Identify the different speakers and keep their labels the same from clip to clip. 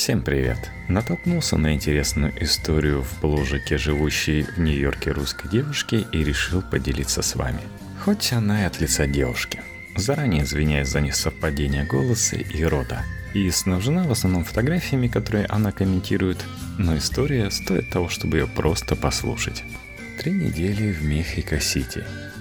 Speaker 1: Всем привет! Натолкнулся на интересную историю в бложике живущей в Нью-Йорке русской девушки и решил поделиться с вами. Хоть она и от лица девушки. Заранее извиняюсь за несовпадение голоса и рода. И снабжена в основном фотографиями, которые она комментирует, но история стоит того, чтобы ее просто послушать. Три недели в Мехико-Сити –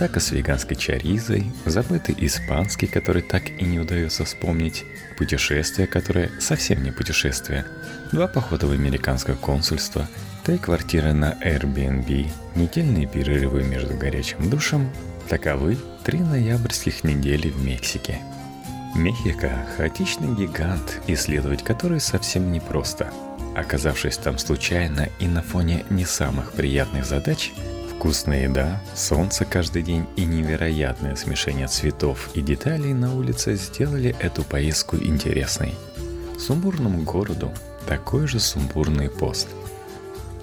Speaker 1: так и с веганской чаризой, забытый испанский, который так и не удается вспомнить, путешествие, которое совсем не путешествие, два похода в американское консульство, три квартиры на Airbnb, недельные перерывы между горячим душем – таковы три ноябрьских недели в Мексике. Мехико – хаотичный гигант, исследовать который совсем непросто. Оказавшись там случайно и на фоне не самых приятных задач – Вкусная еда, солнце каждый день и невероятное смешение цветов и деталей на улице сделали эту поездку интересной. Сумбурному городу такой же сумбурный пост.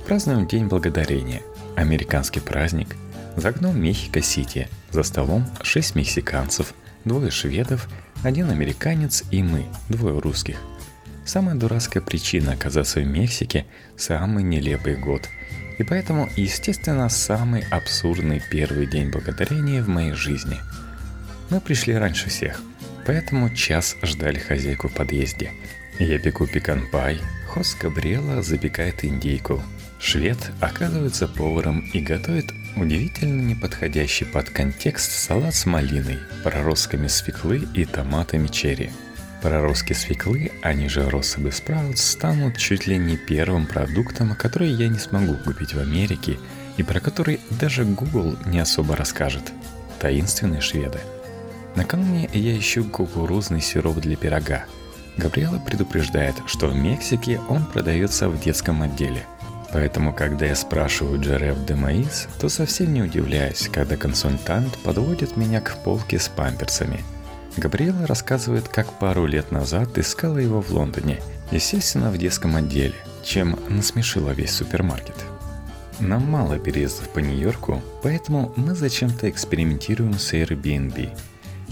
Speaker 1: Празднуем День Благодарения, американский праздник, за окном Мехико-Сити, за столом шесть мексиканцев, двое шведов, один американец и мы, двое русских. Самая дурацкая причина оказаться в Мексике – самый нелепый год – и поэтому, естественно, самый абсурдный первый день благодарения в моей жизни. Мы пришли раньше всех, поэтому час ждали хозяйку в подъезде. Я пеку пекан-пай, хост Габриэла запекает индейку. Швед оказывается поваром и готовит удивительно неподходящий под контекст салат с малиной, проростками свеклы и томатами черри – Проростки свеклы, они же россыпы спраут, станут чуть ли не первым продуктом, который я не смогу купить в Америке и про который даже Google не особо расскажет. Таинственные шведы. Накануне я ищу кукурузный сироп для пирога. Габриэла предупреждает, что в Мексике он продается в детском отделе. Поэтому, когда я спрашиваю Джереф де Маис, то совсем не удивляюсь, когда консультант подводит меня к полке с памперсами – Габриэла рассказывает, как пару лет назад искала его в Лондоне, естественно, в детском отделе, чем насмешила весь супермаркет. Нам мало переездов по Нью-Йорку, поэтому мы зачем-то экспериментируем с Airbnb.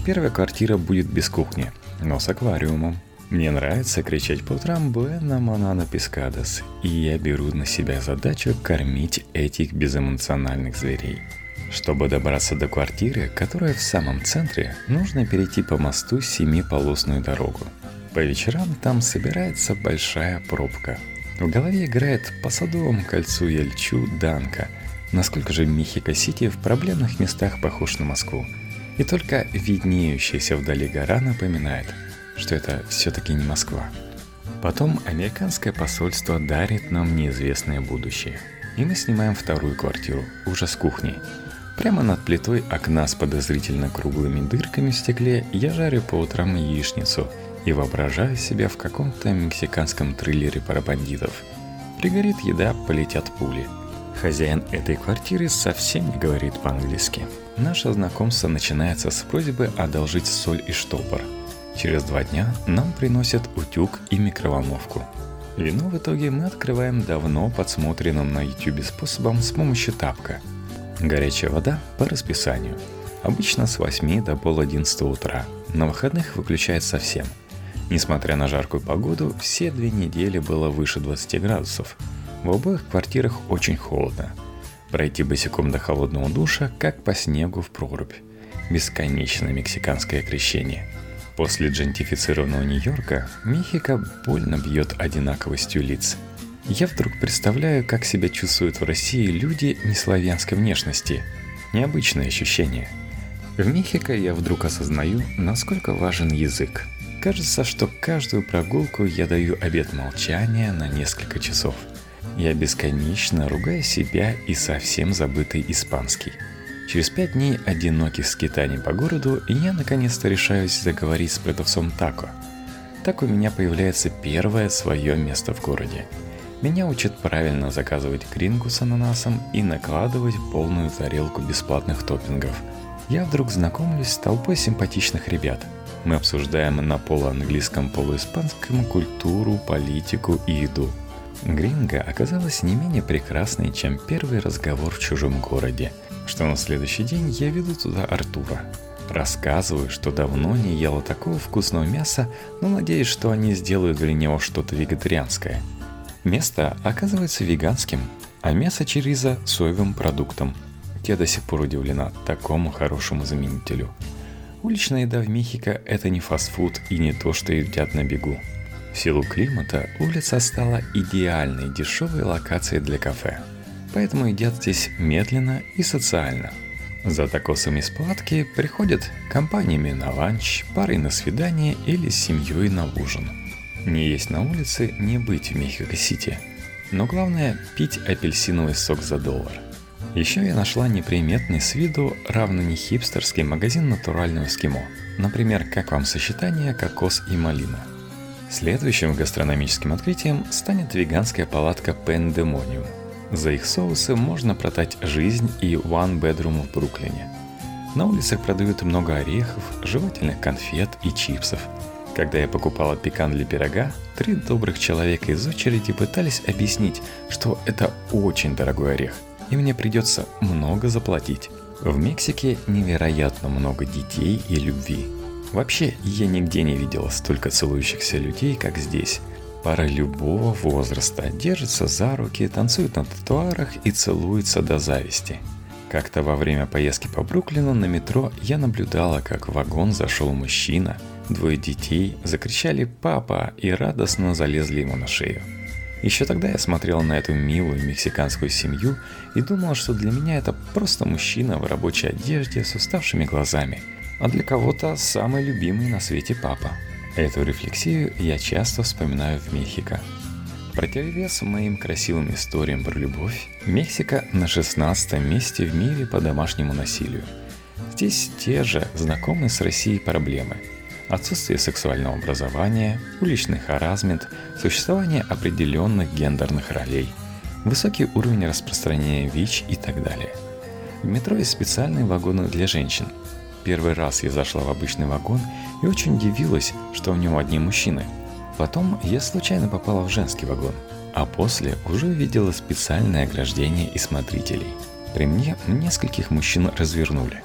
Speaker 1: Первая квартира будет без кухни, но с аквариумом. Мне нравится кричать по утрам «Буэна манана пескадос», и я беру на себя задачу кормить этих безэмоциональных зверей – чтобы добраться до квартиры, которая в самом центре, нужно перейти по мосту семиполосную дорогу. По вечерам там собирается большая пробка. В голове играет по Садовому кольцу Ельчу Данка. Насколько же Мехико-Сити в проблемных местах похож на Москву. И только виднеющаяся вдали гора напоминает, что это все-таки не Москва. Потом американское посольство дарит нам неизвестное будущее. И мы снимаем вторую квартиру, уже с кухней – Прямо над плитой окна с подозрительно круглыми дырками в стекле я жарю по утрам яичницу и воображаю себя в каком-то мексиканском триллере про бандитов. Пригорит еда, полетят пули. Хозяин этой квартиры совсем не говорит по-английски. Наше знакомство начинается с просьбы одолжить соль и штопор. Через два дня нам приносят утюг и микроволновку. Вино в итоге мы открываем давно подсмотренным на YouTube способом с помощью тапка – Горячая вода по расписанию. Обычно с 8 до пол 11 утра. На выходных выключает совсем. Несмотря на жаркую погоду, все две недели было выше 20 градусов. В обоих квартирах очень холодно. Пройти босиком до холодного душа, как по снегу в прорубь. Бесконечное мексиканское крещение. После джентифицированного Нью-Йорка Мехико больно бьет одинаковостью лиц – я вдруг представляю, как себя чувствуют в России люди неславянской внешности. Необычное ощущение. В Мехико я вдруг осознаю, насколько важен язык. Кажется, что каждую прогулку я даю обет молчания на несколько часов. Я бесконечно ругаю себя и совсем забытый испанский. Через пять дней одиноких скитаний по городу я наконец-то решаюсь заговорить с продавцом тако. Так у меня появляется первое свое место в городе – меня учат правильно заказывать грингу с ананасом и накладывать полную тарелку бесплатных топпингов. Я вдруг знакомлюсь с толпой симпатичных ребят. Мы обсуждаем на полуанглийском, полуиспанском культуру, политику и еду. Гринга оказалась не менее прекрасной, чем первый разговор в чужом городе, что на следующий день я веду туда Артура. Рассказываю, что давно не ела такого вкусного мяса, но надеюсь, что они сделают для него что-то вегетарианское. Место оказывается веганским, а мясо чериза – соевым продуктом. Я до сих пор удивлена такому хорошему заменителю. Уличная еда в Мехико – это не фастфуд и не то, что едят на бегу. В силу климата улица стала идеальной дешевой локацией для кафе. Поэтому едят здесь медленно и социально. За такосами с палатки приходят компаниями на ланч, парой на свидание или с семьей на ужин. Не есть на улице, не быть в Мехико-Сити. Но главное – пить апельсиновый сок за доллар. Еще я нашла неприметный с виду равно не хипстерский магазин натурального эскимо. Например, как вам сочетание кокос и малина – Следующим гастрономическим открытием станет веганская палатка Pandemonium. За их соусы можно продать жизнь и One Bedroom в Бруклине. На улицах продают много орехов, жевательных конфет и чипсов. Когда я покупала пекан для пирога, три добрых человека из очереди пытались объяснить, что это очень дорогой орех, и мне придется много заплатить. В Мексике невероятно много детей и любви. Вообще, я нигде не видела столько целующихся людей, как здесь. Пара любого возраста держится за руки, танцует на тротуарах и целуется до зависти. Как-то во время поездки по Бруклину на метро я наблюдала, как в вагон зашел мужчина, двое детей закричали «папа» и радостно залезли ему на шею. Еще тогда я смотрела на эту милую мексиканскую семью и думала, что для меня это просто мужчина в рабочей одежде с уставшими глазами – а для кого-то самый любимый на свете папа. Эту рефлексию я часто вспоминаю в Мехико. Противовес моим красивым историям про любовь, Мексика на 16 месте в мире по домашнему насилию. Здесь те же знакомые с Россией проблемы. Отсутствие сексуального образования, уличный харазмент, существование определенных гендерных ролей, высокий уровень распространения ВИЧ и так далее. В метро есть специальные вагоны для женщин – Первый раз я зашла в обычный вагон и очень удивилась, что в нем одни мужчины. Потом я случайно попала в женский вагон, а после уже увидела специальное ограждение и смотрителей. При мне нескольких мужчин развернули.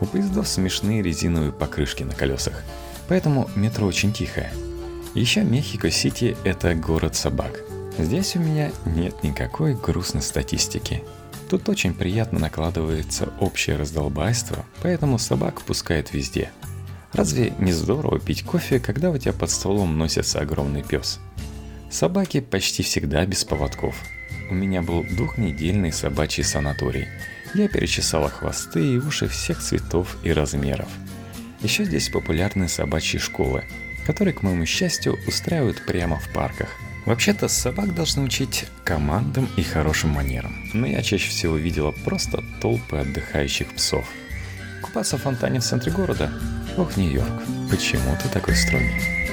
Speaker 1: У поездов смешные резиновые покрышки на колесах, поэтому метро очень тихое. Еще Мехико-Сити – это город собак. Здесь у меня нет никакой грустной статистики – Тут очень приятно накладывается общее раздолбайство, поэтому собак пускают везде. Разве не здорово пить кофе, когда у тебя под столом носится огромный пес? Собаки почти всегда без поводков. У меня был двухнедельный собачий санаторий. Я перечесала хвосты и уши всех цветов и размеров. Еще здесь популярны собачьи школы, которые, к моему счастью, устраивают прямо в парках – Вообще-то собак должны учить командам и хорошим манерам, но я чаще всего видела просто толпы отдыхающих псов. Купаться в фонтане в центре города? Ох, Нью-Йорк, почему ты такой строгий?